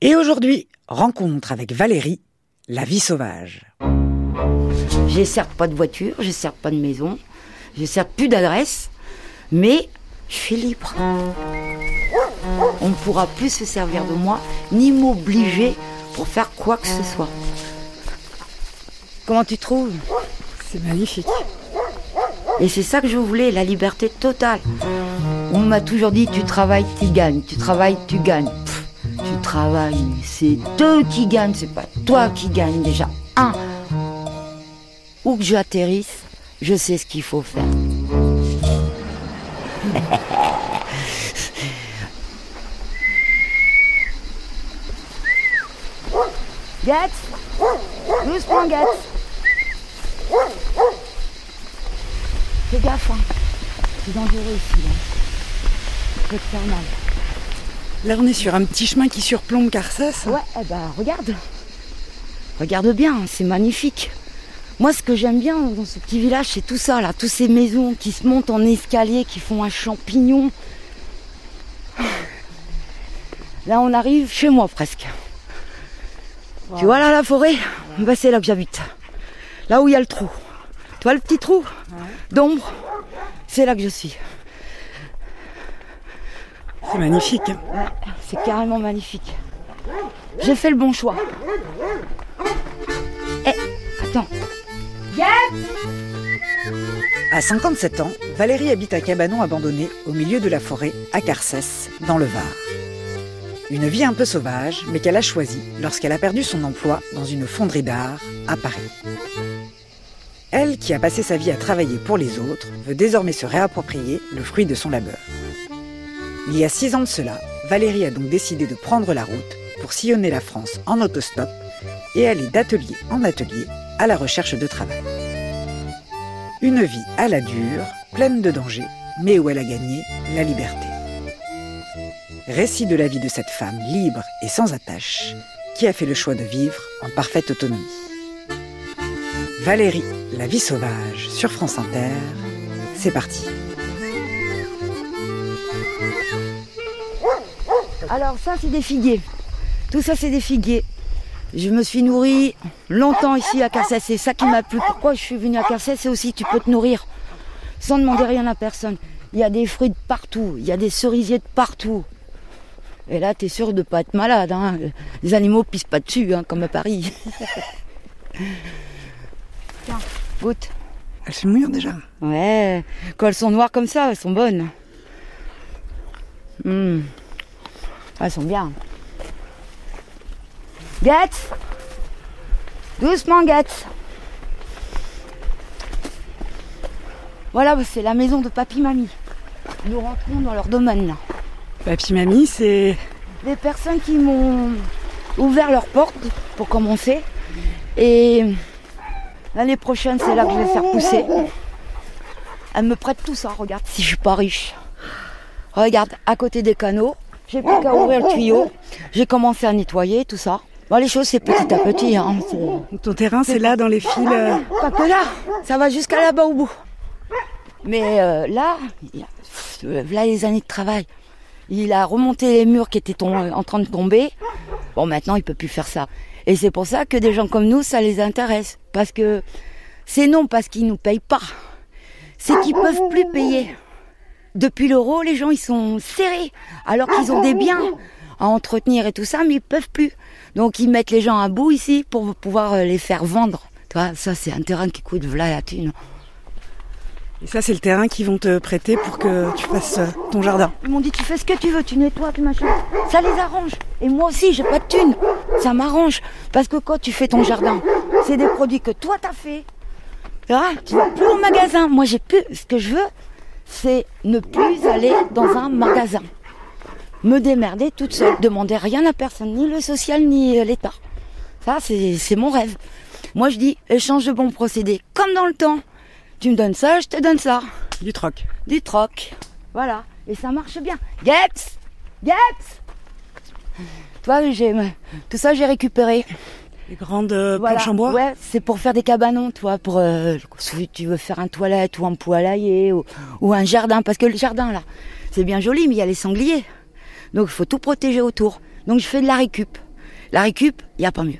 Et aujourd'hui, rencontre avec Valérie, la vie sauvage. J'ai certes pas de voiture, j'ai certes pas de maison, j'ai certes plus d'adresse, mais je suis libre. On ne pourra plus se servir de moi, ni m'obliger pour faire quoi que ce soit. Comment tu trouves? C'est magnifique. Et c'est ça que je voulais, la liberté totale. On m'a toujours dit tu travailles, tu gagnes, tu travailles, tu gagnes. Tu travailles, c'est eux qui gagnent, c'est pas toi qui gagne déjà. Un, où que j'atterrisse, je sais ce qu'il faut faire. Gatz Doucement, Gatz Fais gaffe, hein. C'est dangereux ici, là. Ça peut te faire mal. Là, on est sur un petit chemin qui surplombe Carcès. Ouais, eh ben, regarde. Regarde bien, c'est magnifique. Moi, ce que j'aime bien dans ce petit village, c'est tout ça, là. Toutes ces maisons qui se montent en escalier, qui font un champignon. Là, on arrive chez moi presque. Tu vois là la forêt? Bah, C'est là que j'habite. Là où il y a le trou. Tu vois le petit trou? D'ombre? C'est là que je suis. C'est magnifique. Ouais, c'est carrément magnifique. J'ai fait le bon choix. Eh, attends. À 57 ans, Valérie habite un cabanon abandonné au milieu de la forêt à Carcès, dans le Var. Une vie un peu sauvage, mais qu'elle a choisie lorsqu'elle a perdu son emploi dans une fonderie d'art à Paris. Elle, qui a passé sa vie à travailler pour les autres, veut désormais se réapproprier le fruit de son labeur. Il y a six ans de cela, Valérie a donc décidé de prendre la route pour sillonner la France en autostop et aller d'atelier en atelier à la recherche de travail. Une vie à la dure, pleine de dangers, mais où elle a gagné la liberté. Récit de la vie de cette femme libre et sans attache, qui a fait le choix de vivre en parfaite autonomie. Valérie, la vie sauvage, sur France Inter, c'est parti. Alors ça, c'est des figuiers. Tout ça, c'est des figuiers. Je me suis nourrie longtemps ici à Carcès. C'est ça qui m'a plu. Pourquoi je suis venue à Carcès C'est aussi tu peux te nourrir sans demander rien à personne. Il y a des fruits de partout. Il y a des cerisiers de partout. Et là, tu es sûr de ne pas être malade. hein. Les animaux pissent pas dessus, hein, comme à Paris. Tiens, goûte. Elles se mûres déjà. Ouais, quand elles sont noires comme ça, elles sont bonnes. Hum. Elles sont bien. Gatz Doucement, Gatz Voilà, c'est la maison de papy-mamie. Nous rentrons dans leur domaine, là. Papy Mamie, c'est. Des personnes qui m'ont ouvert leurs portes, pour commencer. Et l'année prochaine, c'est là que je vais faire pousser. Elle me prête tout ça, regarde, si je suis pas riche. Regarde, à côté des canaux, j'ai plus qu'à ouvrir le tuyau. J'ai commencé à nettoyer tout ça. Bon, les choses, c'est petit à petit. Hein. Ton terrain, c'est là, dans les fils. euh, Pas que là, ça va jusqu'à là-bas au bout. Mais euh, là, il y a- pff, euh, là les années de travail. Il a remonté les murs qui étaient en train de tomber. Bon, maintenant, il peut plus faire ça. Et c'est pour ça que des gens comme nous, ça les intéresse. Parce que c'est non parce qu'ils nous payent pas. C'est qu'ils peuvent plus payer. Depuis l'euro, les gens, ils sont serrés. Alors qu'ils ont des biens à entretenir et tout ça, mais ils peuvent plus. Donc, ils mettent les gens à bout ici pour pouvoir euh, les faire vendre. Tu vois, ça, c'est un terrain qui coûte voilà la thune. Et ça, c'est le terrain qu'ils vont te prêter pour que tu fasses euh, ton jardin. Ils m'ont dit tu fais ce que tu veux, tu nettoies, tu machin. Ça les arrange. Et moi aussi, j'ai pas de thunes. Ça m'arrange. Parce que quand tu fais ton jardin, c'est des produits que toi t'as fait. Tu vois, tu vas plus au magasin. Moi, j'ai plus. Ce que je veux, c'est ne plus aller dans un magasin. Me démerder toute seule. Demander rien à personne, ni le social, ni euh, l'État. Ça, c'est c'est mon rêve. Moi, je dis échange de bons procédés. Comme dans le temps. Tu me donnes ça, je te donne ça Du troc. du troc. Voilà. Et ça marche bien. Geps Geps Toi, j'ai tout ça, j'ai récupéré. Les grandes euh, Voilà. planches en bois. Ouais, c'est pour faire des cabanons, toi, pour euh, si tu veux faire un toilette ou un poulailler ou, ou un jardin. Parce que le jardin, là, c'est bien joli, mais il y a les sangliers. Donc, il faut tout protéger autour. Donc, je fais de la récup. La récup, il n'y a pas mieux.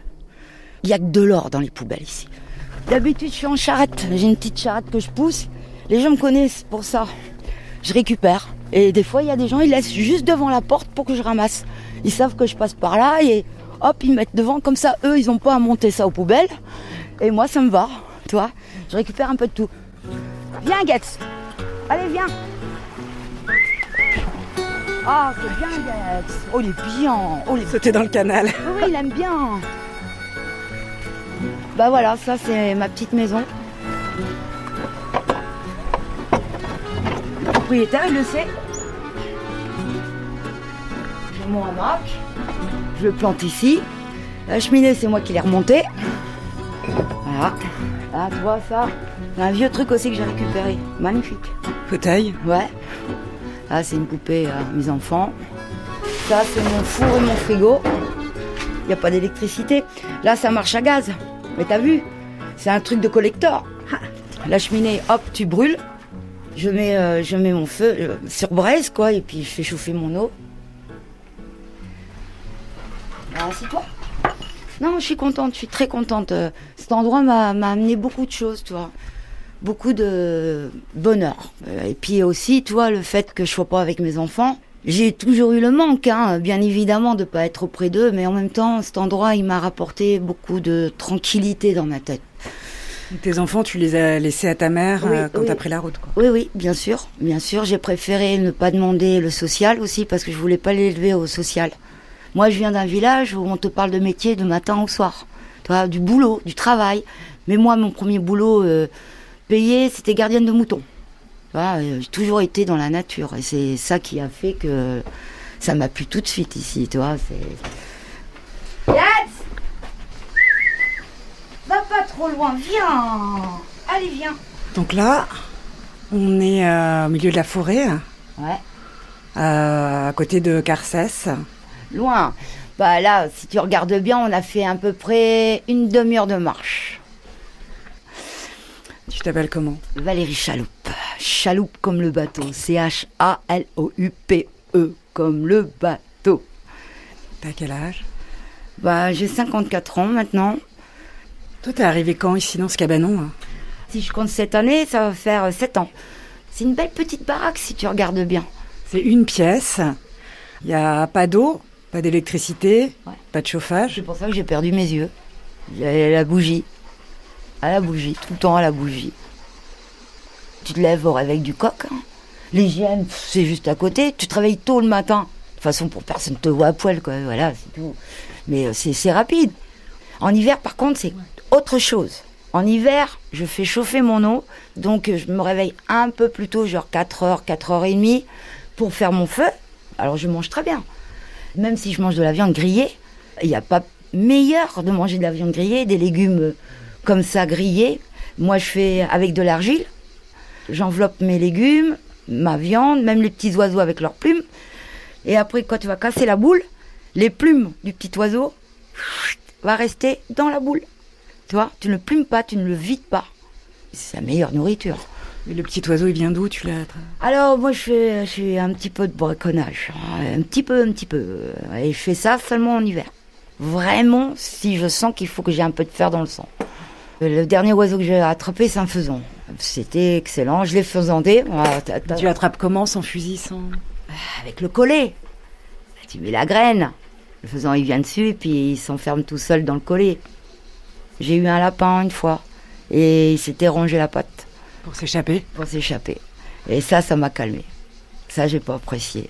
Il y a que de l'or dans les poubelles ici. D'habitude, je suis en charrette. J'ai une petite charrette que je pousse. Les gens me connaissent pour ça. Je récupère. Et des fois, il y a des gens, ils laissent juste devant la porte pour que je ramasse. Ils savent que je passe par là et hop, ils mettent devant. Comme ça, eux, ils n'ont pas à monter ça aux poubelles. Et moi, ça me va. Tu vois, je récupère un peu de tout. Viens, Getz. Allez, viens. Ah, c'est bien, Getz. Oh, il est bien. Oh, il est Sauter dans le canal. oui, il aime bien. Bah voilà, ça c'est ma petite maison. Le propriétaire, il le sait. J'ai mon hamac. Je le plante ici. La cheminée, c'est moi qui l'ai remontée. Voilà. Ah, tu vois ça Un vieux truc aussi que j'ai récupéré. Magnifique. Fauteuil. Ouais. Là, c'est une poupée à mes enfants. Ça, c'est mon four et mon frigo. Il n'y a pas d'électricité. Là, ça marche à gaz. Mais t'as vu C'est un truc de collector. La cheminée, hop, tu brûles. Je mets, euh, je mets mon feu euh, sur braise, quoi, et puis je fais chauffer mon eau. Ah, toi Non, je suis contente, je suis très contente. Euh, Cet endroit m'a amené beaucoup de choses, tu vois. Beaucoup de bonheur. Euh, Et puis aussi, tu vois, le fait que je sois pas avec mes enfants. J'ai toujours eu le manque, hein, bien évidemment, de pas être auprès d'eux, mais en même temps, cet endroit, il m'a rapporté beaucoup de tranquillité dans ma tête. Tes enfants, tu les as laissés à ta mère Oui, euh, quand oui. t'as pris la route, quoi. Oui, oui, bien sûr, bien sûr. J'ai préféré ne pas demander le social aussi parce que je voulais pas l'élever au social. Moi, je viens d'un village où on te parle de métier de matin au soir. Tu vois, du boulot, du travail. Mais moi, mon premier boulot euh, payé, c'était gardienne de moutons. Tu vois, euh, j'ai toujours été dans la nature et c'est ça qui a fait que ça m'a plu tout de suite ici. Tu vois, c'est. Yatz Va pas trop loin, viens. Allez, viens. Donc là, on est euh, au milieu de la forêt, Ouais. euh, à côté de Carcès. Loin. Bah là, si tu regardes bien, on a fait à peu près une demi-heure de marche. Tu t'appelles comment Valérie Chaloupe. Chaloupe comme le bateau. C-H-A-L-O-U-P-E comme le bateau. T'as quel âge Bah j'ai 54 ans maintenant. Toi, t'es arrivé quand ici dans ce cabanon hein Si je compte cette année, ça va faire 7 ans. C'est une belle petite baraque si tu regardes bien. C'est une pièce. Il n'y a pas d'eau, pas d'électricité, Ouais. pas de chauffage. C'est pour ça que j'ai perdu mes yeux. La bougie. À la bougie, tout le temps à la bougie. Tu te lèves au réveil du coq. hein. L'hygiène, c'est juste à côté. Tu te réveilles tôt le matin. De toute façon, pour personne te voit à poil, quoi. Voilà, c'est tout. Mais euh, c'est rapide. En hiver, par contre, c'est autre chose. En hiver, je fais chauffer mon eau. Donc, je me réveille un peu plus tôt, genre 4h, 4h30, pour faire mon feu. Alors, je mange très bien. Même si je mange de la viande grillée, il n'y a pas meilleur de manger de la viande grillée, des légumes comme ça grillés. Moi, je fais avec de l'argile. J'enveloppe mes légumes, ma viande, même les petits oiseaux avec leurs plumes. Et après, quand tu vas casser la boule, les plumes du petit oiseau va rester dans la boule. Tu vois, tu ne plumes pas, tu ne le vides pas. C'est la meilleure nourriture. Et le petit oiseau, il vient d'où Tu l'as Alors moi je fais, je fais un petit peu de braconnage, un petit peu, un petit peu, et je fais ça seulement en hiver. Vraiment, si je sens qu'il faut que j'ai un peu de fer dans le sang. Le dernier oiseau que j'ai attrapé, c'est un faisan. C'était excellent, je l'ai faisandé. T'as- Tu attrapes comment sans fusil, sans... avec le collet. Tu mets la graine. Le faisan il vient dessus et puis il s'enferme tout seul dans le collet. J'ai eu un lapin une fois et il s'était rongé la patte pour s'échapper pour s'échapper. Et ça, ça m'a calmé. Ça, j'ai pas apprécié.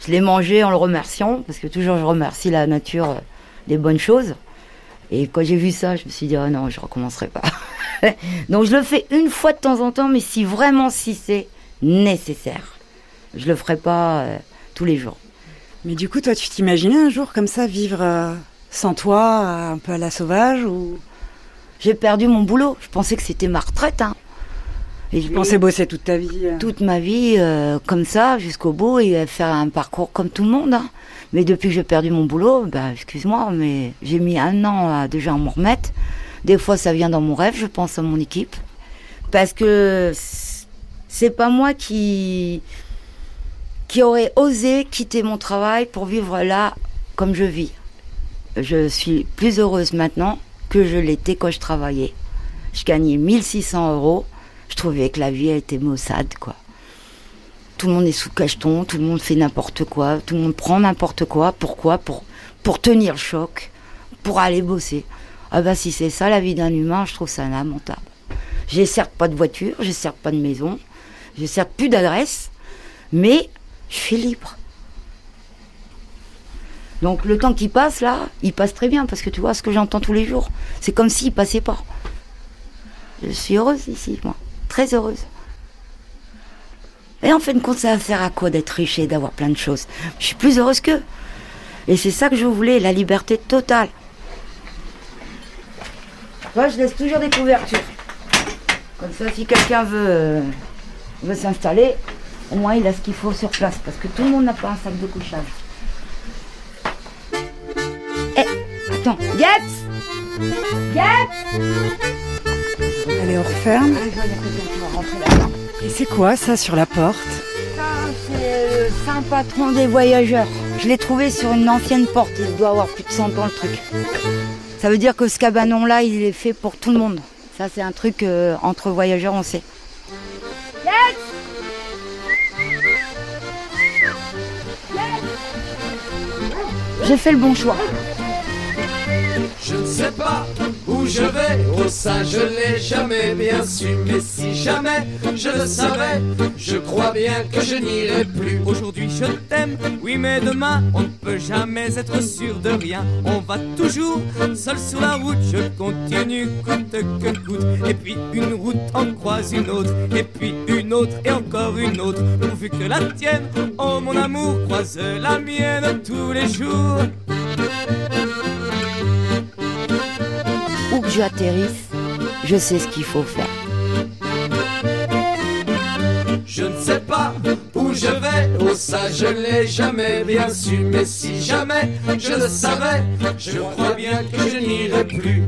Je l'ai mangé en le remerciant, parce que toujours je remercie la nature euh, des bonnes choses. Et quand j'ai vu ça, je me suis dit, oh non, je recommencerai pas. Donc je le fais une fois de temps en temps, mais si vraiment si c'est nécessaire. Je le ferai pas euh, tous les jours. Mais du coup, toi, tu t'imaginais un jour comme ça vivre euh, sans toi, un peu à la sauvage ou? J'ai perdu mon boulot. Je pensais que c'était ma retraite. Hein. Et je tu pensais bosser toute ta vie euh, toute ma vie euh, comme ça jusqu'au bout et faire un parcours comme tout le monde. hein. Mais depuis que j'ai perdu mon boulot, bah, excuse-moi, mais j'ai mis un an à déjà à m'en remettre. Des fois, ça vient dans mon rêve, je pense à mon équipe. Parce que c'est pas moi qui, qui aurait osé quitter mon travail pour vivre là comme je vis. je suis plus heureuse maintenant que je l'étais quand je travaillais. Je gagnais 1600 euros. Je trouvais que la vie était maussade, quoi. Tout le monde est sous cacheton, tout le monde fait n'importe quoi, tout le monde prend n'importe quoi. Pourquoi? Pour, pour tenir le choc, pour aller bosser. Ah bah si c'est ça la vie d'un humain, je trouve ça lamentable. J'ai certes pas de voiture, j'ai certes pas de maison, j'ai certes plus d'adresse, mais je suis libre. Donc le temps qui passe là, il passe très bien parce que tu vois ce que j'entends tous les jours, c'est comme s'il passait pas. Je suis heureuse ici, moi, très heureuse. Et en fin de compte, ça sert à quoi d'être riche et d'avoir plein de choses? Je suis plus heureuse qu'eux. Et c'est ça que je voulais, la liberté totale. Moi, je laisse toujours des couvertures. Comme ça, si quelqu'un veut, s'installer, au moins il a ce qu'il faut sur place. Parce que tout le monde n'a pas un sac de couchage. Eh, attends, Getz Getz Allez, on referme. Et c'est quoi ça sur la porte Ça, c'est le saint patron des voyageurs. Je l'ai trouvé sur une ancienne porte. Il doit avoir plus de 100 ans le truc. Ça veut dire que ce cabanon-là, il est fait pour tout le monde. Ça, c'est un truc euh, entre voyageurs, on sait. J'ai fait le bon choix. Je ne sais pas où je vais, oh ça je l'ai jamais bien su, mais si jamais je le savais, je crois bien que je n'irai plus. Aujourd'hui je t'aime, oui mais demain on ne peut jamais être sûr de rien. On va toujours seul sur la route, je continue coûte que coûte. Et puis une route en croise une autre, et puis une autre et encore une autre. Pourvu que la tienne, oh mon amour, croise la mienne tous les jours. J'atterrisse, je sais ce qu'il faut faire. Je ne sais pas où je vais, oh ça je l'ai jamais bien su, mais si jamais je le savais, je crois bien que je n'irai plus.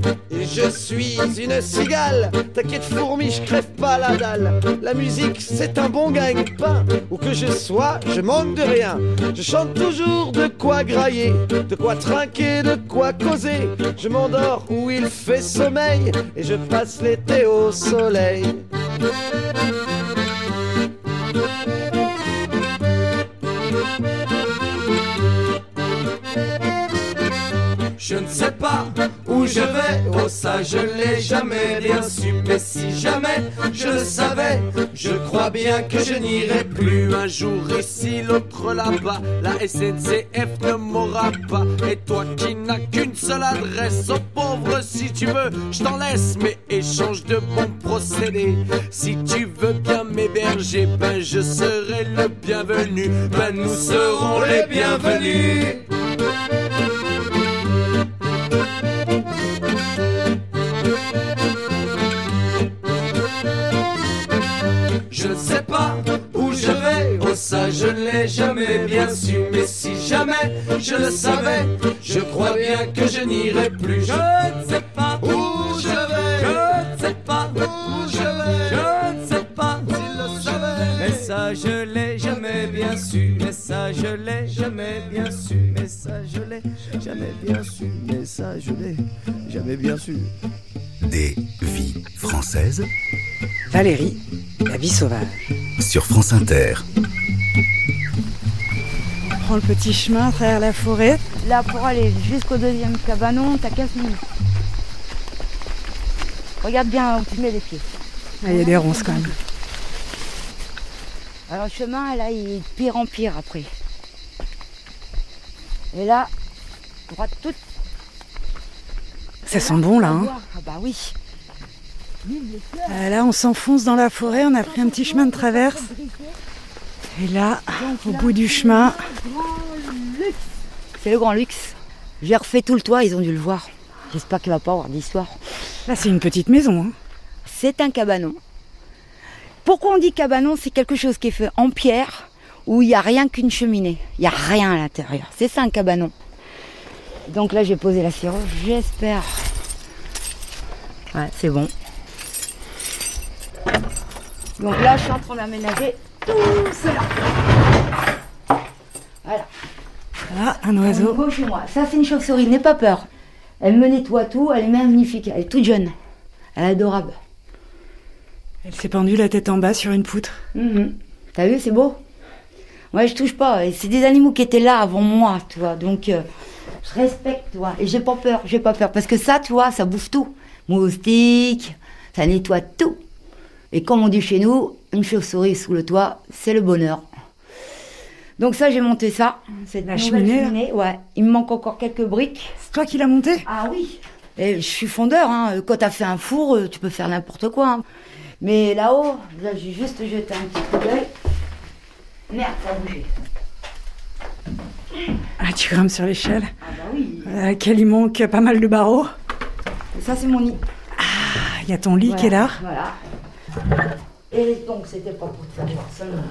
Je suis une cigale, t'inquiète fourmi, je crève pas la dalle. La musique c'est un bon gagne-pain, où que je sois, je manque de rien. Je chante toujours de quoi grailler, de quoi trinquer, de quoi causer. Je m'endors où il fait sommeil, et je passe l'été au soleil. Je ne sais pas où je vais, oh ça je l'ai jamais bien su, mais si jamais je le savais, je crois bien que je n'irai plus. Un jour ici, l'autre là-bas, la SNCF ne m'aura pas. Et toi qui n'as qu'une seule adresse, oh pauvre si tu veux, je t'en laisse, mais échange de bons procédés. Si tu veux bien m'héberger, ben je serai le bienvenu, ben nous serons les bienvenus. Je vais, oh ça je ne l'ai jamais bien su, mais si jamais je le savais, je crois bien que je n'irai plus. Je ne sais pas Où je vais, Je ne sais pas où je vais, Je ne sais pas s'il le savait. Mais ça je l'ai jamais bien su, mais ça je l'ai jamais bien su, mais ça je l'ai jamais bien su, mais ça je l'ai jamais bien su. Des vies françaises Valérie, la vie sauvage. Sur France Inter. On prend le petit chemin à travers la forêt. Là, pour aller jusqu'au deuxième cabanon, t'as 15 minutes. Regarde bien où tu mets les pieds. Ah, Il y a des ronces quand même. Alors le chemin, là, il est de pire en pire après. Et là, droite toute. Ça sent bon là. Hein. Ah bah oui. Euh, là, on s'enfonce dans la forêt. On a pris un petit chemin de traverse. Et là, au bout du chemin, C'est le grand luxe. J'ai refait tout le toit, ils ont dû le voir. J'espère qu'il va pas avoir d'histoire. là, c'est une petite maison. hein. C'est un cabanon. Pourquoi on dit cabanon? C'est quelque chose qui est fait en pierre où il n'y a rien qu'une cheminée. Il n'y a rien à l'intérieur. C'est ça un cabanon. Donc là, j'ai posé la sirop. J'espère. Ouais, c'est bon. Donc là, je suis en train d'aménager tout cela. Voilà. Ah, un oiseau. Beau chez moi. Ça, c'est une chauve-souris, n'aie pas peur. Elle me nettoie tout, elle est magnifique, elle est toute jeune. Elle est adorable. Elle s'est pendue la tête en bas sur une poutre. Mhm. T'as vu, c'est beau Moi, je touche pas. C'est des animaux qui étaient là avant moi, tu vois. Donc, euh, je respecte, tu vois. Et j'ai pas peur, j'ai pas peur. Parce que ça, tu vois, ça bouffe tout. Moustiques, ça nettoie tout. Et comme on dit chez nous, une chauve-souris sous le toit, c'est le bonheur. Donc ça, j'ai monté ça. Cette La cheminée, ouais. Il me manque encore quelques briques. C'est toi qui l'as monté Ah oui. Et je suis fondeur, hein. Quand t'as fait un four, euh, tu peux faire n'importe quoi. hein. Mais là-haut, là, j'ai juste jeté un petit coup d'œil. Merde, ça a bougé. Ah, tu grimpes sur l'échelle. Ah bah oui. Euh, quel il manque pas mal de barreaux. Ça, c'est mon nid. Ah, il y a ton lit Voilà, qui est là. Voilà. Et donc, c'était pas pour te faire voir ça non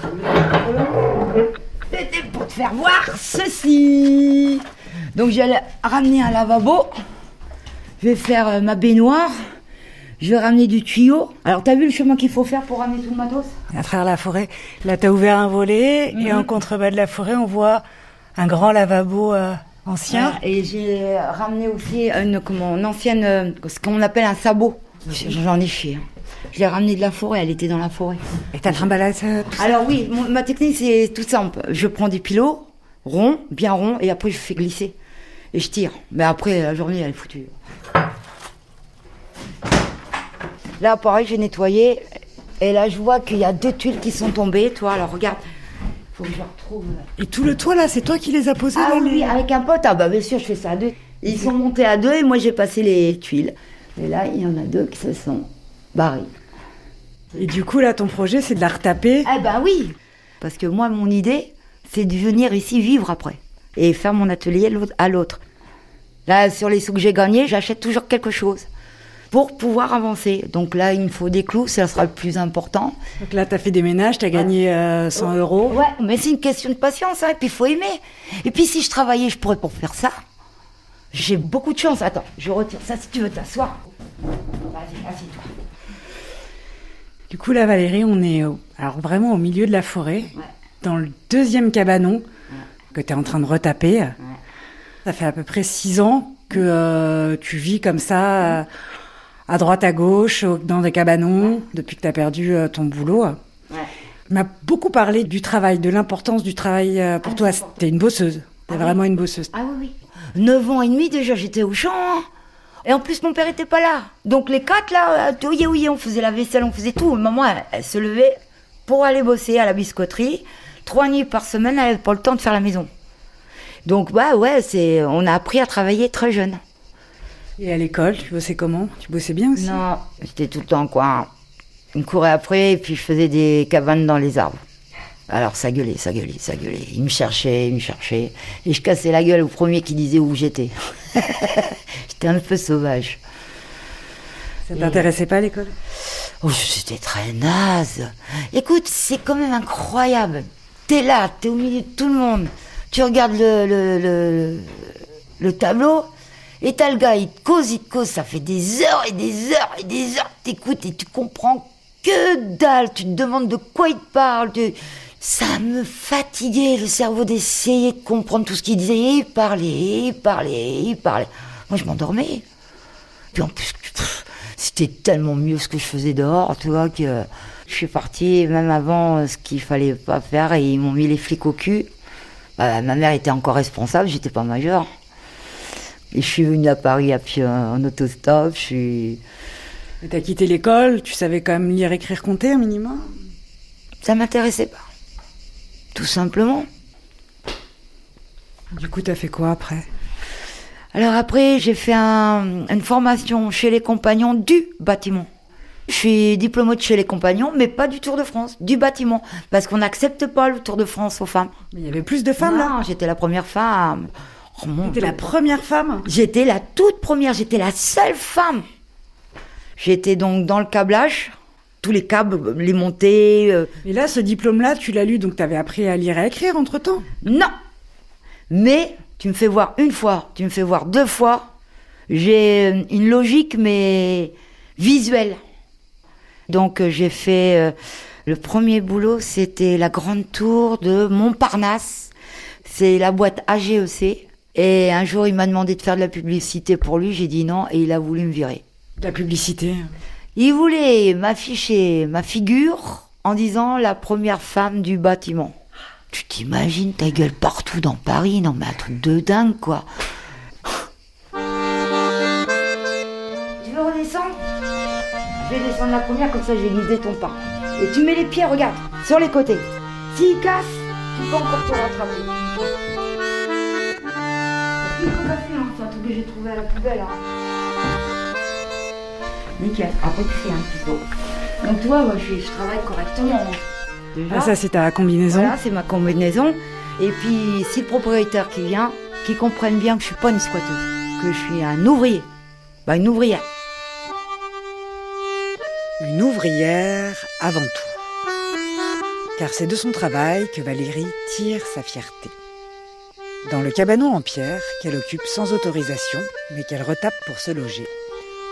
plus. C'était pour te faire voir ceci. Donc, j'allais ramener un lavabo. Je vais faire euh, ma baignoire. Je vais ramener du tuyau. Alors, t'as vu le chemin qu'il faut faire pour ramener tout le matos? À travers la forêt. Là, t'as ouvert un volet et en contrebas de la forêt, on voit un grand lavabo euh, ancien. Et j'ai ramené aussi une, comment, une ancienne, euh, ce qu'on appelle un sabot. J'en ai chié. hein. Je l'ai ramené de la forêt, elle était dans la forêt. Et t'as trimballé ça Alors oui, mon- ma technique c'est tout simple. Je prends des pilots ronds, bien ronds, et après je fais glisser. Et je tire. Mais après, la journée, elle est foutue. Là, pareil, j'ai nettoyé. Et là, je vois qu'il y a deux tuiles qui sont tombées. Toi, alors regarde. Faut que je retrouve. Et tout le toit là, c'est toi qui les as posés Ah là, oui, les- avec un pote. Ah bah bien sûr, je fais ça à deux. Ils sont montés à deux et moi j'ai passé les tuiles. Et là, il y en a deux qui se sont barrés. Et du coup, là, ton projet, c'est de la retaper? Ah bah oui Parce que moi, mon idée, c'est de venir ici vivre après. Et faire mon atelier à l'autre. Là, sur les sous que j'ai gagnés, j'achète toujours quelque chose. Pour pouvoir avancer. Donc là, il me faut des clous, ça sera le plus important. Donc là, t'as fait des ménages, t'as gagné euh, 100 euros. Ouais, mais c'est une question de patience, hein, et puis il faut aimer. Et puis si je travaillais, je pourrais pour faire ça. J'ai beaucoup de chance. Attends, je retire ça si tu veux t'asseoir. Vas-y, assieds-toi. Du coup, là, Valérie, on est au- alors vraiment au milieu de la forêt, dans le deuxième cabanon que tu es en train de retaper. Ça fait à peu près six ans que euh, tu vis comme ça, à droite, à gauche, au- dans des cabanons, depuis que tu as perdu euh, ton boulot. Tu m'as beaucoup parlé du travail, de l'importance du travail euh, pour toi. T'es une bosseuse. T'es vraiment une bosseuse. Ah oui, oui. 9 ans et demi déjà, j'étais au champ. Et en plus, mon père était pas là. Donc les quatre là, euh, oui, oui, on faisait la vaisselle, on faisait tout. Maman, elle, elle se levait pour aller bosser à la biscuiterie. Trois nuits par semaine, elle n'avait pas le temps de faire la maison. Donc bah ouais, c'est, on a appris à travailler très jeune. Et à l'école, tu bossais comment? Tu bossais bien aussi? Non, j'étais tout le temps quoi. Me courait après et puis je faisais des cabanes dans les arbres. Alors ça gueulait, ça gueulait, ça gueulait. Il me cherchait, il me cherchait. Et je cassais la gueule au premier qui disait où j'étais. j'étais un peu sauvage. Ça t'intéressait pas l'école? Oh, c'était très naze. Écoute, c'est quand même incroyable. T'es là, t'es au milieu de tout le monde. Tu regardes le, le, le, le tableau et t'as le gars, il te cause, il te cause. Ça fait des heures et des heures et des heures. T'écoutes et tu comprends que dalle. Tu te demandes de quoi il te parle. tu- Ça me fatiguait le cerveau d'essayer de comprendre tout ce qu'il disait. Il parlait, il parlait, il parlait. Moi, je m'endormais. Puis en plus, c'était tellement mieux ce que je faisais dehors, tu vois, que je suis partie même avant euh, ce qu'il fallait pas faire et ils m'ont mis les flics au cul. Bah, ma mère était encore responsable, j'étais pas majeure. Et je suis venue à Paris à pied en autostop, je suis... T'as quitté l'école, tu savais quand même lire, écrire, compter un minimum? Ça m'intéressait pas. Tout simplement. Du coup, t'as fait quoi après? Alors après, j'ai fait un- une formation chez les compagnons du bâtiment. Je suis diplômée de chez les compagnons, mais pas du Tour de France, du bâtiment. Parce qu'on n'accepte pas le Tour de France aux femmes. Mais il y avait plus de femmes là Non, j'étais la première femme. Oh, T'étais la première femme? J'étais la toute première, j'étais la seule femme. J'étais donc dans le câblage, tous les câbles, les montées. euh, Et là, ce diplôme-là, tu l'as lu, donc t'avais appris à lire et à écrire entre-temps? Non Mais tu me fais voir une fois, tu me fais voir deux fois. J'ai euh, une logique, mais visuelle. Donc euh, j'ai fait. euh, le premier boulot, c'était la grande tour de Montparnasse. C'est la boîte AGEC. Et un jour, il m'a demandé de faire de la publicité pour lui. J'ai dit non et il a voulu me virer. La publicité. Il voulait m'afficher ma figure en disant la première femme du bâtiment. Tu t'imagines ta gueule partout dans Paris Non mais un truc de dingue quoi. Tu veux redescendre? Je vais descendre la première comme ça je vais guider ton pas. Et tu mets les pieds, regarde, sur les côtés. S'il casse, tu peux encore te rattraper. C'est pas facile, hein, un que j'ai trouvé à la poubelle. Hein. Nickel. Après tu fais un petit peu. Donc toi, moi, je, je travaille correctement. Déjà. Ah, ça, c'est ta combinaison. Voilà, c'est ma combinaison. Et puis, si le propriétaire qui vient, qui comprenne bien que je suis pas une squatteuse, que je suis un ouvrier. Bah, une ouvrière. Une ouvrière avant tout. Car c'est de son travail que Valérie tire sa fierté. Dans le cabanon en pierre qu'elle occupe sans autorisation, mais qu'elle retape pour se loger,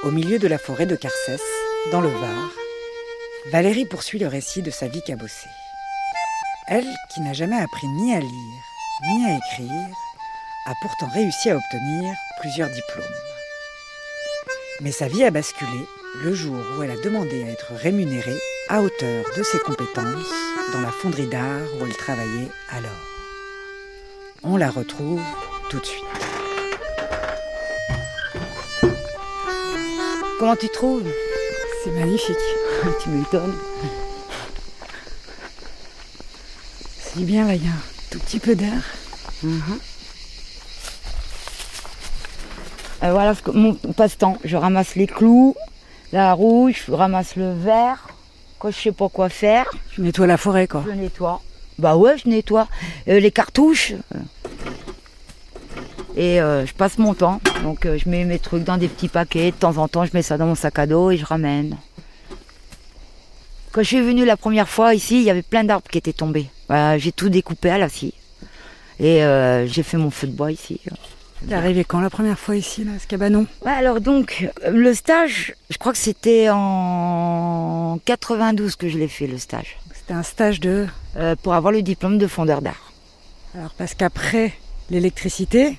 au milieu de la forêt de Carcès, dans le Var, Valérie poursuit le récit de sa vie cabossée. Elle, qui n'a jamais appris ni à lire, ni à écrire, a pourtant réussi à obtenir plusieurs diplômes. Mais sa vie a basculé le jour où elle a demandé à être rémunérée à hauteur de ses compétences dans la fonderie d'art où elle travaillait alors. On la retrouve tout de suite. Comment tu trouves C'est magnifique. Tu m'étonnes. C'est bien, là, il y a un tout petit peu d'air. Euh, voilà ce que- mon passe-temps. Je ramasse les clous, la rouge, je ramasse le verre. Quand je sais pas quoi faire, Tu nettoies la forêt, quoi. je nettoie. Bah ouais, je nettoie. Euh, les cartouches. Et euh, je passe mon temps. Donc euh, je mets mes trucs dans des petits paquets. De temps en temps, je mets ça dans mon sac à dos et je ramène. Quand je suis venue la première fois ici, il y avait plein d'arbres qui étaient tombés. Bah, j'ai tout découpé à la scie. Et euh, j'ai fait mon feu de bois ici. T'es arrivé quand la première fois ici, là, à ce cabanon Ouais, alors donc, le stage, je crois que c'était en 92 que je l'ai fait, le stage, C'était un stage de. euh, pour avoir le diplôme de fondeur d'art. Alors, parce qu'après l'électricité,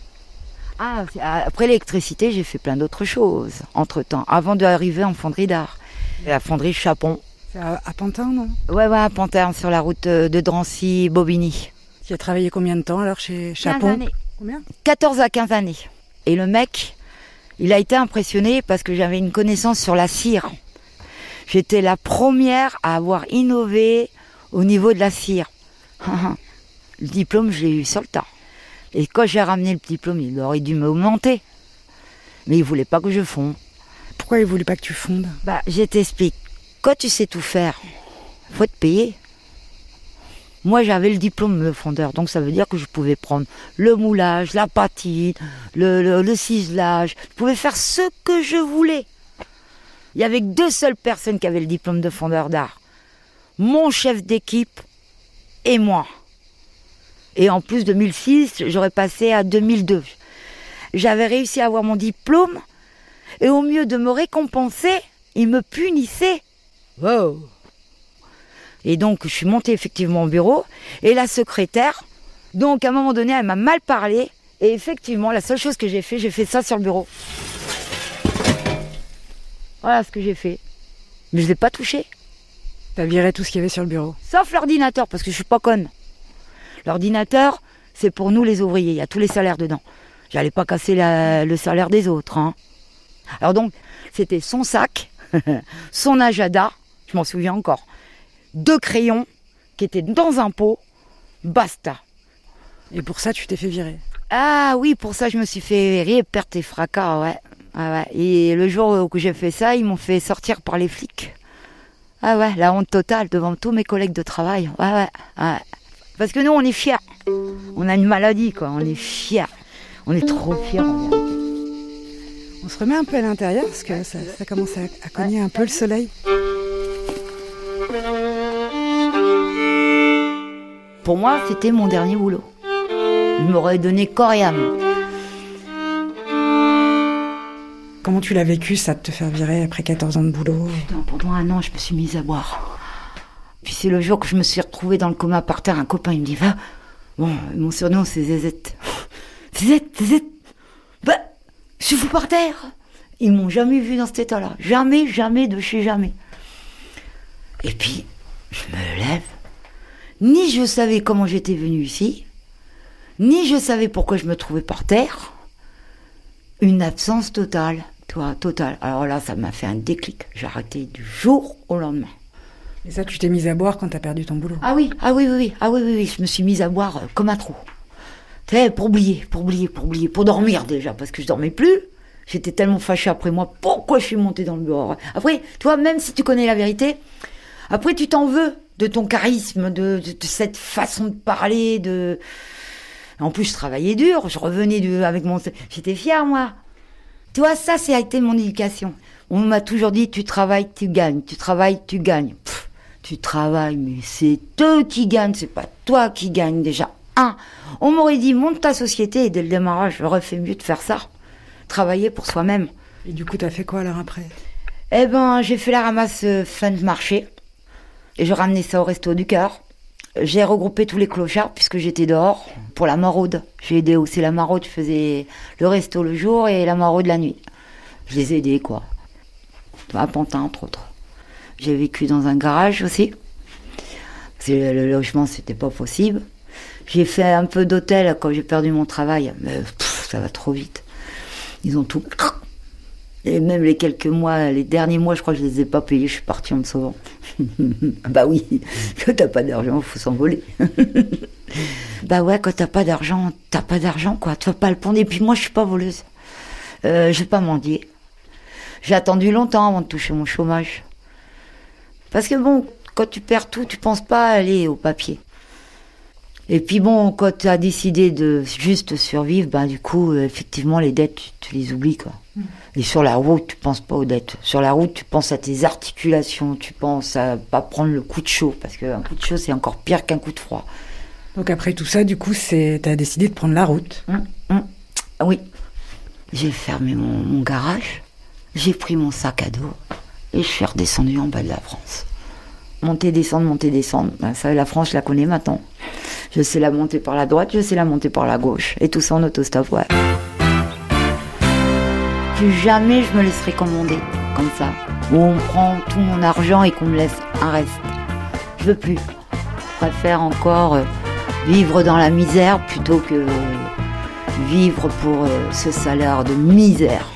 Ah, ah, après l'électricité, j'ai fait plein d'autres choses, entre-temps, avant d'arriver en fonderie d'art. La fonderie Chapon. c'est à, à Pantin, non? Ouais, ouais, à Pantin, sur la route euh, de Drancy-Bobigny. Tu as travaillé combien de temps alors chez 15 Chapon? années. Combien? 14 à 15 années. Et le mec, il a été impressionné parce que j'avais une connaissance sur la cire. J'étais la première à avoir innové au niveau de la cire. le diplôme, je l'ai eu sur le tas. Et quand j'ai ramené le diplôme, il aurait dû m'augmenter. Mais il voulait pas que je fonde. Pourquoi il voulait pas que tu fondes? Bah, je t'explique. Quand tu sais tout faire, faut te payer. Moi, j'avais le diplôme de fondeur, donc ça veut dire que je pouvais prendre le moulage, la patine, le, le, le ciselage. Je pouvais faire ce que je voulais. Il y avait que deux seules personnes qui avaient le diplôme de fondeur d'art. Mon chef d'équipe et moi. Et en plus, 2006, j'aurais passé à 2002. J'avais réussi à avoir mon diplôme et au mieux de me récompenser, il me punissait. Wow. Et donc, je suis montée effectivement au bureau, et la secrétaire, donc à un moment donné, elle m'a mal parlé, et effectivement, la seule chose que j'ai fait, j'ai fait ça sur le bureau. Voilà ce que j'ai fait. Mais je ne l'ai pas touché, T'as viré tout ce qu'il y avait sur le bureau. sauf l'ordinateur, parce que je suis pas conne. L'ordinateur, c'est pour nous les ouvriers, il y a tous les salaires dedans. J'allais pas casser la- le salaire des autres. hein. Alors donc, c'était son sac, son agenda, je m'en souviens encore, deux crayons qui étaient dans un pot, basta. Et pour ça, tu t'es fait virer. Ah oui, pour ça, je me suis fait rire, perte et fracas, ouais. Ah ouais. Et le jour où j'ai fait ça, ils m'ont fait sortir par les flics. Ah ouais, la honte totale devant tous mes collègues de travail. Ouais, ouais, ouais. Parce que nous, on est fiers. On a une maladie, quoi. On est fiers. On est trop fiers. en vérité. On se remet un peu à l'intérieur parce que ça, ça commence à, à cogner un peu le soleil. Pour moi, c'était mon dernier boulot. Je m'aurais donné corps et âme. Comment tu l'as vécu, ça, de te faire virer après 14 ans de boulot? Putain, pendant un an, je me suis mise à boire. Puis c'est le jour que je me suis retrouvée dans le coma par terre, un copain, il me dit Va, Bon, mon surnom, c'est Zézette. Zézette, Zézette. Bah, je suis fou par terre. Ils m'ont jamais vu dans cet état-là. Jamais, jamais, de chez jamais. Et puis, je me lève. Ni je savais comment j'étais venue ici, ni je savais pourquoi je me trouvais par terre. Une absence totale, toi, totale. Alors là, ça m'a fait un déclic. J'ai arrêté du jour au lendemain. Et ça, tu t'es mise à boire quand t'as perdu ton boulot Ah oui, ah oui, oui, oui, ah oui, oui. Je me suis mise à boire euh, comme un trou. Tu pour oublier, pour oublier, pour oublier, pour dormir déjà, parce que je dormais plus. J'étais tellement fâchée après moi. Pourquoi je suis montée dans le bureau Après, toi, même si tu connais la vérité, après tu t'en veux de ton charisme, de, cette façon de parler, de. En plus, je travaillais dur. Je revenais avec mon. J'étais fière, moi. Tu vois, ça, c'est a été mon éducation. On m'a toujours dit, tu travailles, tu gagnes. Tu travailles, tu gagnes. Tu travailles, mais c'est eux qui gagnent, c'est pas toi qui gagne déjà. Un, on m'aurait dit, monte ta société, et dès le démarrage, j'aurais fait mieux de faire ça. Travailler pour soi-même. Et du coup, t'as fait quoi alors après? Eh ben, j'ai fait la ramasse euh, fin de marché. Et je ramenais ça au resto du cœur. J'ai regroupé tous les clochards puisque j'étais dehors pour la maraude. J'ai aidé aussi la maraude. Je faisais le resto le jour et la maraude la nuit. Je les ai aidés, quoi. À Pantin, entre autres. J'ai vécu dans un garage aussi. Le logement, c'était pas possible. J'ai fait un peu d'hôtel quand j'ai perdu mon travail. Mais ça va trop vite. Ils ont tout et même les quelques mois, les derniers mois, je crois que je les ai pas payés, je suis partie en me sauvant. bah oui, quand t'as pas d'argent, faut s'envoler. bah ouais, quand t'as pas d'argent, t'as pas d'argent, quoi. Tu vas pas le prendre. Et puis moi, je suis pas voleuse. Euh, je vais pas mendier. J'ai attendu longtemps avant de toucher mon chômage. Parce que bon, quand tu perds tout, tu penses pas aller au papier. Et puis bon, quand tu as décidé de juste survivre, ben du coup, effectivement, les dettes, tu, tu les oublies, quoi. Et sur la route, tu penses pas aux dettes. Sur la route, tu penses à tes articulations, tu penses à pas prendre le coup de chaud, parce qu'un coup de chaud, c'est encore pire qu'un coup de froid. Donc après tout ça, du coup, c'est t'as décidé de prendre la route. Hum. Ah Oui. J'ai fermé mon, mon garage, j'ai pris mon sac à dos et je suis redescendu en bas de la France. Monter, descendre, monter, descendre. Ben, ça, la France, je la connais maintenant. Je sais la monter par la droite, je sais la monter par la gauche. Et tout ça en autostop, ouais. Plus jamais je me laisserai commander comme ça. Où on prend tout mon argent et qu'on me laisse un reste. Je veux plus. Je préfère encore euh, vivre dans la misère plutôt que vivre pour euh, ce salaire de misère.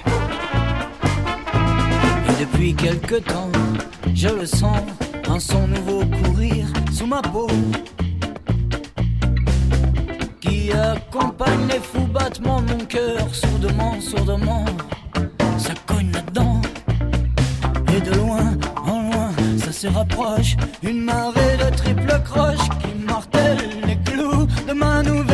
Quelque temps, je le sens, un son nouveau courir sous ma peau. Qui accompagne les fous battements de mon cœur, sourdement, sourdement. Ça cogne là-dedans. Et de loin en loin, ça se rapproche. Une marée de triple croche qui martèle les clous de ma nouvelle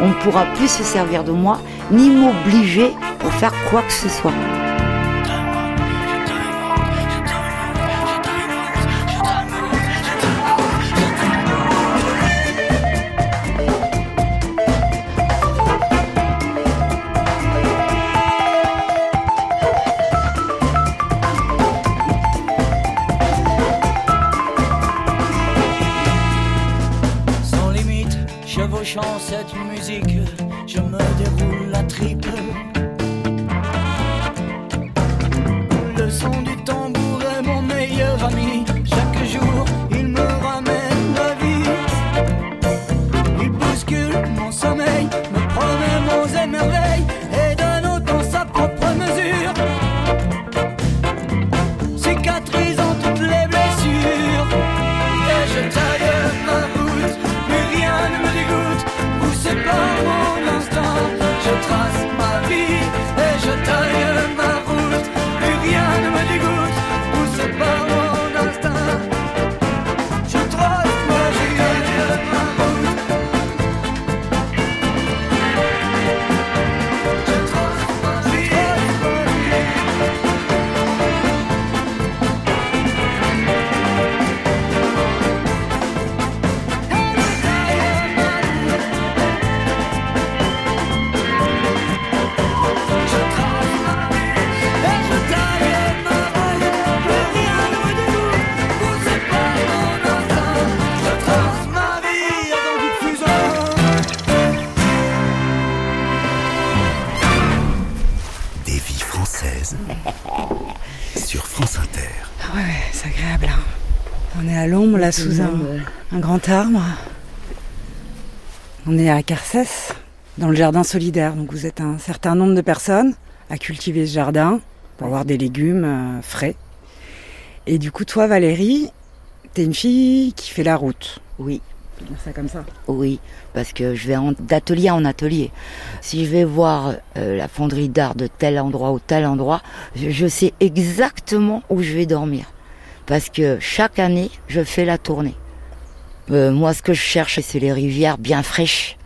On ne pourra plus se servir de moi, ni m'obliger pour faire quoi que ce soit. consommé Là, sous un, un grand arbre. On est à Carcès, dans le jardin solidaire. Donc vous êtes un certain nombre de personnes à cultiver ce jardin pour avoir des légumes euh, frais. Et du coup, toi, Valérie, t'es une fille qui fait la route. Oui, On peut dire ça comme ça. oui, parce que je vais d'atelier en atelier. Si je vais voir euh, la fonderie d'art de tel endroit ou tel endroit, je, je sais exactement où je vais dormir. Parce que chaque année, je fais la tournée. Euh, moi, ce que je cherche, c'est les rivières bien fraîches.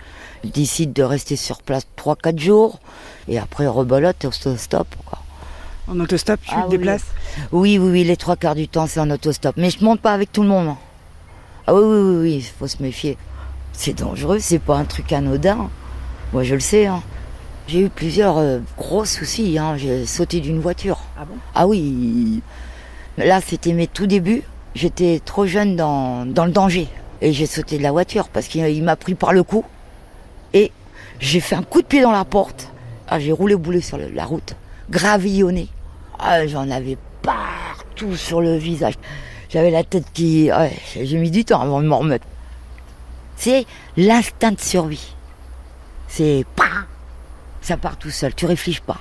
Je décide de rester sur place 3-4 jours. Et après, rebolote, stop. Quoi. En autostop, tu Ah te oui. déplaces? Oui, oui, oui, les trois quarts du temps, c'est en autostop. Mais je monte pas avec tout le monde. hein. Ah oui, oui, oui, oui, il faut se méfier. C'est dangereux, c'est pas un truc anodin. Moi, je le sais. hein. J'ai eu plusieurs euh, gros soucis. hein. J'ai sauté d'une voiture. Ah bon? Ah oui. Là, c'était mes tout débuts. J'étais trop jeune dans, le danger. Et j'ai sauté de la voiture parce qu'il il m'a pris par le cou. Et j'ai fait un coup de pied dans la porte. Ah, j'ai roulé boulet sur la route. Gravillonné. Ah, j'en avais partout sur le visage. J'avais la tête qui... j'ai mis du temps avant de m'en remettre. C'est l'instinct de survie. C'est... Ça part tout seul, tu réfléchis pas.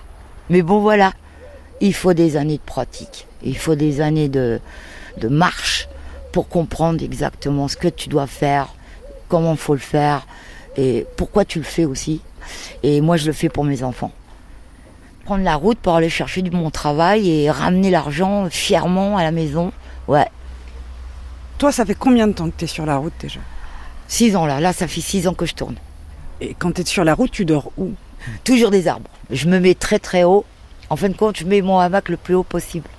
Mais bon, voilà. Il faut des années de pratique. Il faut des années de, de marche pour comprendre exactement ce que tu dois faire, comment faut le faire et pourquoi tu le fais aussi. Et moi, je le fais pour mes enfants. Prendre la route pour aller chercher du mon travail et ramener l'argent fièrement à la maison. Ouais, Toi, ça fait combien de temps que t'es sur la route déjà? Six ans là. Là, ça fait six ans que je tourne. Et quand t'es sur la route, tu dors où? Toujours des arbres. Je me mets très très haut. En fin de compte, je mets mon hamac le plus haut possible.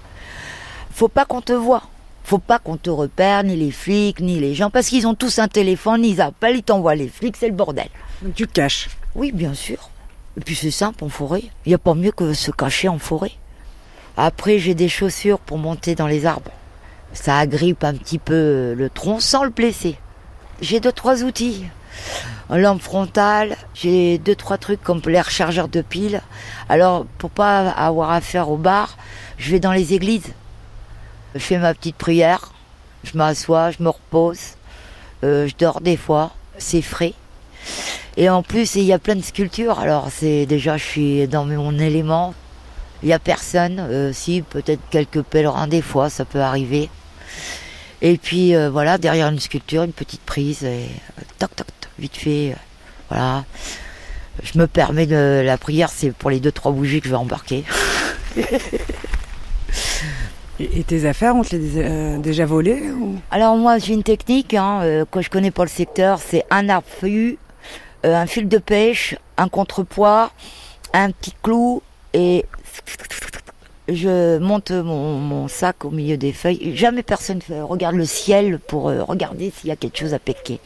Faut pas qu'on te voit. Faut pas qu'on te repère, ni les flics, ni les gens, parce qu'ils ont tous un téléphone, ils appellent, ils t'envoient les flics, c'est le bordel. Donc tu te caches. Oui, bien sûr. Et puis c'est simple en forêt. Il n'y a pas mieux que se cacher en forêt. Après, j'ai des chaussures pour monter dans les arbres. Ça agrippe un petit peu le tronc sans le blesser. J'ai deux, trois outils. Lampe frontale, j'ai deux, trois trucs comme les rechargeurs de piles. Alors, pour pas avoir affaire au bar, je vais dans les églises. Je fais ma petite prière. Je m'assois, je me repose. Euh, je dors des fois. C'est frais. Et en plus, il y a plein de sculptures. Alors, c'est déjà, je suis dans mon élément. Il y a personne. Euh, si, peut-être quelques pèlerins des fois, ça peut arriver. Et puis, euh, voilà, derrière une sculpture, une petite prise. Et, toc, toc, vite fait. euh, voilà. Je me permets de la prière, c'est pour les deux, trois bougies que je vais embarquer. Et, tes affaires, on te les a euh, déjà volées ou... Alors moi j'ai une technique, hein, euh, quand je connais pas le secteur, c'est un arbre feuillu, un fil de pêche, un contrepoids, un petit clou et je monte mon, mon sac au milieu des feuilles. Jamais personne fait- regarde le ciel pour euh, regarder s'il y a quelque chose à piquer.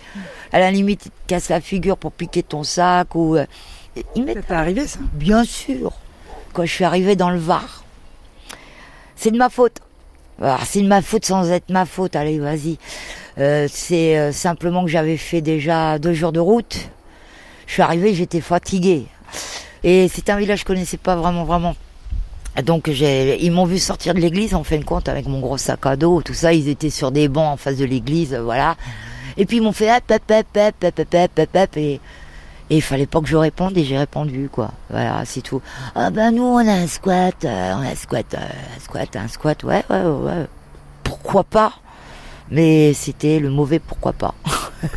À la limite, ils te cassent la figure pour piquer ton sac ou... euh, ils Ça t'est arrivé ça? Bien sûr. Quand je suis arrivée dans le Var, c'est de ma faute. Ah, c'est de ma faute sans être ma faute. Allez, vas-y. Euh, c'est euh, simplement que j'avais fait déjà deux jours de route. Je suis arrivée, j'étais fatiguée. Et c'est un village que je connaissais pas vraiment, vraiment. Ah, donc ils m'ont vu sortir de l'église en fin de compte avec mon gros sac à dos, tout ça. Ils étaient sur des bancs en face de l'église, euh, voilà. Et puis ils m'ont fait hop, hop, hop hop hop hop et et il fallait pas que je réponde et j'ai répondu quoi. Voilà, c'est tout. Ah ben nous on a un squat, euh, on a un squat, euh, un squat, un squat, ouais, ouais, ouais. Pourquoi pas? Mais c'était le mauvais pourquoi pas.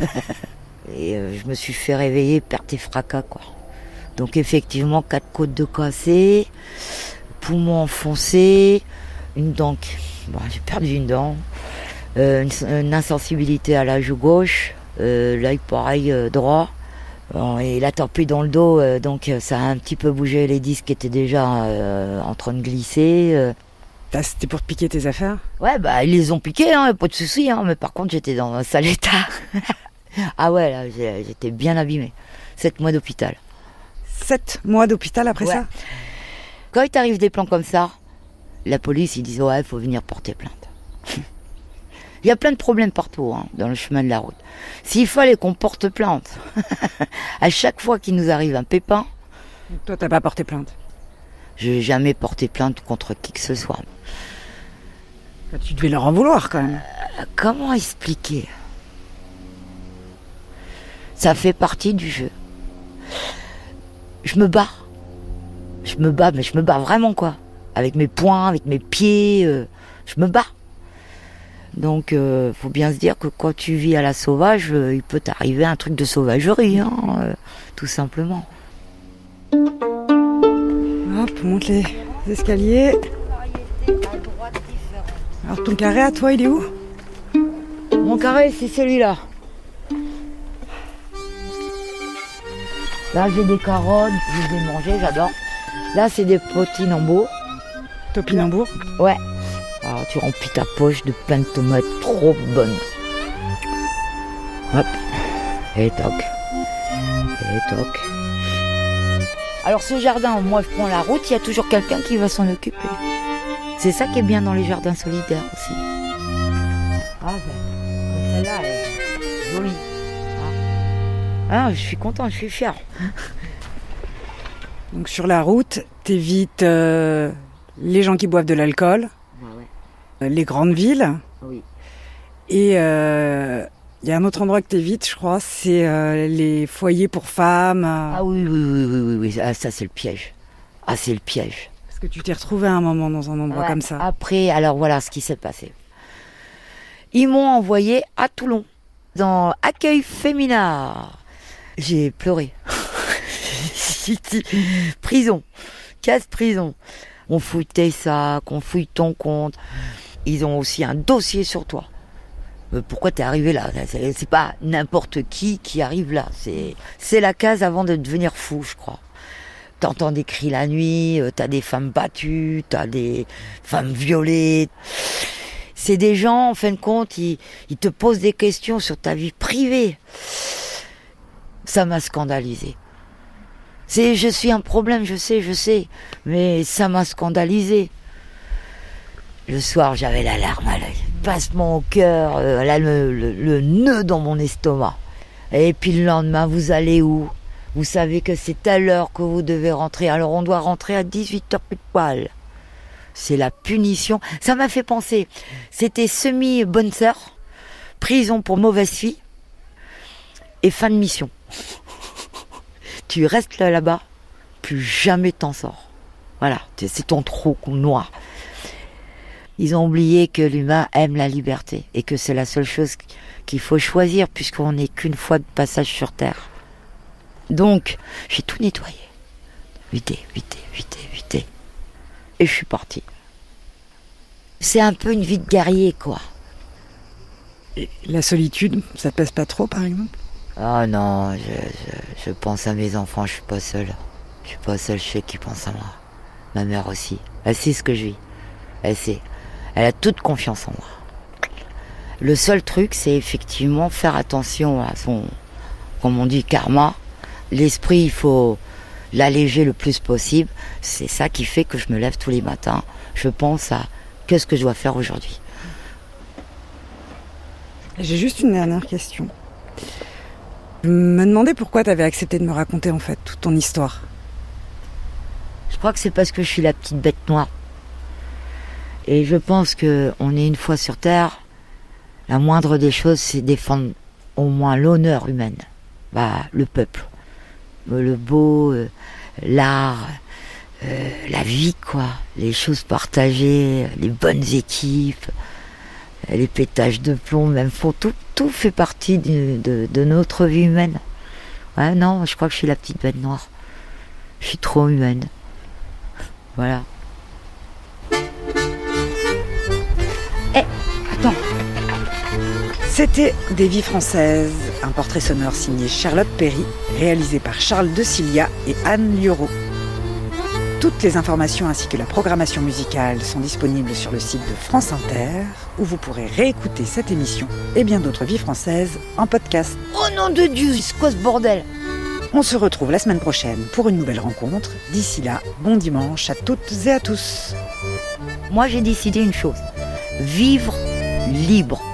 et euh, je me suis fait réveiller, perte et fracas quoi. Donc effectivement quatre côtes de cassé poumon enfoncé, une dent. qui- Bon, j'ai perdu une dent, euh, une, une insensibilité à la joue gauche, euh, l'œil pareil euh, droit. Bon, et la torpille dans le dos, donc ça a un petit peu bougé les disques qui étaient déjà en train de glisser. euh. Ah, C'était pour te piquer tes affaires Ouais, bah ils les ont piqués, hein, pas de souci, hein, mais par contre j'étais dans un sale état. ah ouais, là j'étais bien abîmé. Sept mois d'hôpital. Sept mois d'hôpital après Ouais. ça? Quand il t'arrive des plans comme ça, la police ils disent ouais, il faut venir porter plainte. Il y a plein de problèmes partout hein, dans le chemin de la route. S'il fallait qu'on porte plainte à chaque fois qu'il nous arrive un pépin, Toi, t'as pas porté plainte. je n'ai jamais porté plainte contre qui que ce soit. Bah, Tu devais leur en vouloir quand même. Comment expliquer? Ça fait partie du jeu. Je me bats. Je me bats, mais je me bats vraiment quoi. Avec mes poings, avec mes pieds, euh, je me bats. Donc, euh, faut bien se dire que quand tu vis à la sauvage, euh, il peut t'arriver un truc de sauvagerie, hein, euh, tout simplement. Hop, on monte les escaliers. Alors ton carré à toi, il est où? Mon carré, c'est celui-là. Là, j'ai des carottes, je les ai mangées, j'adore. Là, c'est des potinambours. Topinambour. Ouais. Alors, tu remplis ta poche de plein de tomates trop bonnes. Hop. Et toc. Et toc. Alors, ce jardin, moi, je prends la route, il y a toujours quelqu'un qui va s'en occuper. C'est ça qui est bien dans les jardins solidaires aussi. Ah, ben, comme celle-là, elle est jolie. Ah. Ah, je suis content, je suis fier. Donc sur la route, t'évites euh, les gens qui boivent de l'alcool, euh, les grandes villes. Oui. Et euh, il y a un autre endroit que t'évites, je crois, c'est euh, les foyers pour femmes. Ah oui, oui, oui, oui, oui, oui. Ah, ça, c'est le piège. Ah, c'est le piège. Parce que tu t'es retrouvé à un moment dans un endroit Ouais. comme ça. Après, alors voilà ce qui s'est passé. Ils m'ont envoyé à Toulon, dans Accueil Féminin. J'ai pleuré. Prison. Casse prison. On fouille tes sacs, on fouille ton compte. Ils ont aussi un dossier sur toi. Euh, Pourquoi t'es arrivé là? C'est pas n'importe qui qui arrive là. C'est c'est la case avant de devenir fou, je crois. T'entends des cris la nuit, euh, t'as des femmes battues, t'as des femmes violées. C'est des gens, en fin de compte, ils, ils te posent des questions sur ta vie privée. Ça m'a scandalisé. Je suis un problème, je sais, je sais, mais ça m'a scandalisé. Le soir, j'avais la larme à l'œil, passement au cœur, euh, le nœud dans mon estomac. Et puis le lendemain, vous allez où? Vous savez que c'est à l'heure que vous devez rentrer. Alors on doit rentrer à 18h plus de poil. C'est la punition. Ça m'a fait penser. C'était semi-bonne sœur, prison pour mauvaise fille et fin de mission. Tu restes là- là-bas, plus jamais t'en sors. Voilà, c'est c'est ton trou noir. Ils ont oublié que l'humain aime la liberté et que c'est la seule chose qu'il faut choisir puisqu'on n'est qu'une fois de passage sur Terre. Donc, j'ai tout nettoyé. Vidé, vidé, vidé, vidé. Et je suis partie. C'est un peu une vie de guerrier, quoi. La solitude, ça te pèse pas trop, par exemple? Oh non, je, pense à mes enfants, je suis pas seule. Je suis pas seule, je sais qu'ils pensent à moi. Ma mère aussi. Elle sait ce que je vis. Elle sait. Elle a toute confiance en moi. Le seul truc, c'est effectivement faire attention à son, comme on dit, karma. L'esprit, il faut l'alléger le plus possible. C'est ça qui fait que je me lève tous les matins. Je pense à qu'est-ce que je dois faire aujourd'hui. J'ai juste une dernière question. Je me demandais pourquoi tu avais accepté de me raconter en fait toute ton histoire. Je crois que c'est parce que je suis la petite bête noire. Et je pense que on est une fois sur Terre. La moindre des choses, c'est défendre au moins l'honneur humain. Bah, le peuple. Euh, Le beau, euh, l'art, euh, la vie, quoi. Les choses partagées, les bonnes équipes, les pétages de plomb, même font tout, tout fait partie de, notre vie humaine. Ouais, non, je crois que je suis la petite bête noire. Je suis trop humaine. Voilà. Eh, attends. C'était Des vies françaises, un portrait sonore signé Charlotte Perry, réalisé par Charles De Cilia et Anne Lioro. Toutes les informations ainsi que la programmation musicale sont disponibles sur le site de France Inter, où vous pourrez réécouter cette émission et bien d'autres vies françaises en podcast. Oh nom de Dieu, c'est quoi ce bordel On se retrouve la semaine prochaine pour une nouvelle rencontre. D'ici là, bon dimanche à toutes et à tous. Moi j'ai décidé une chose. Vivre libre.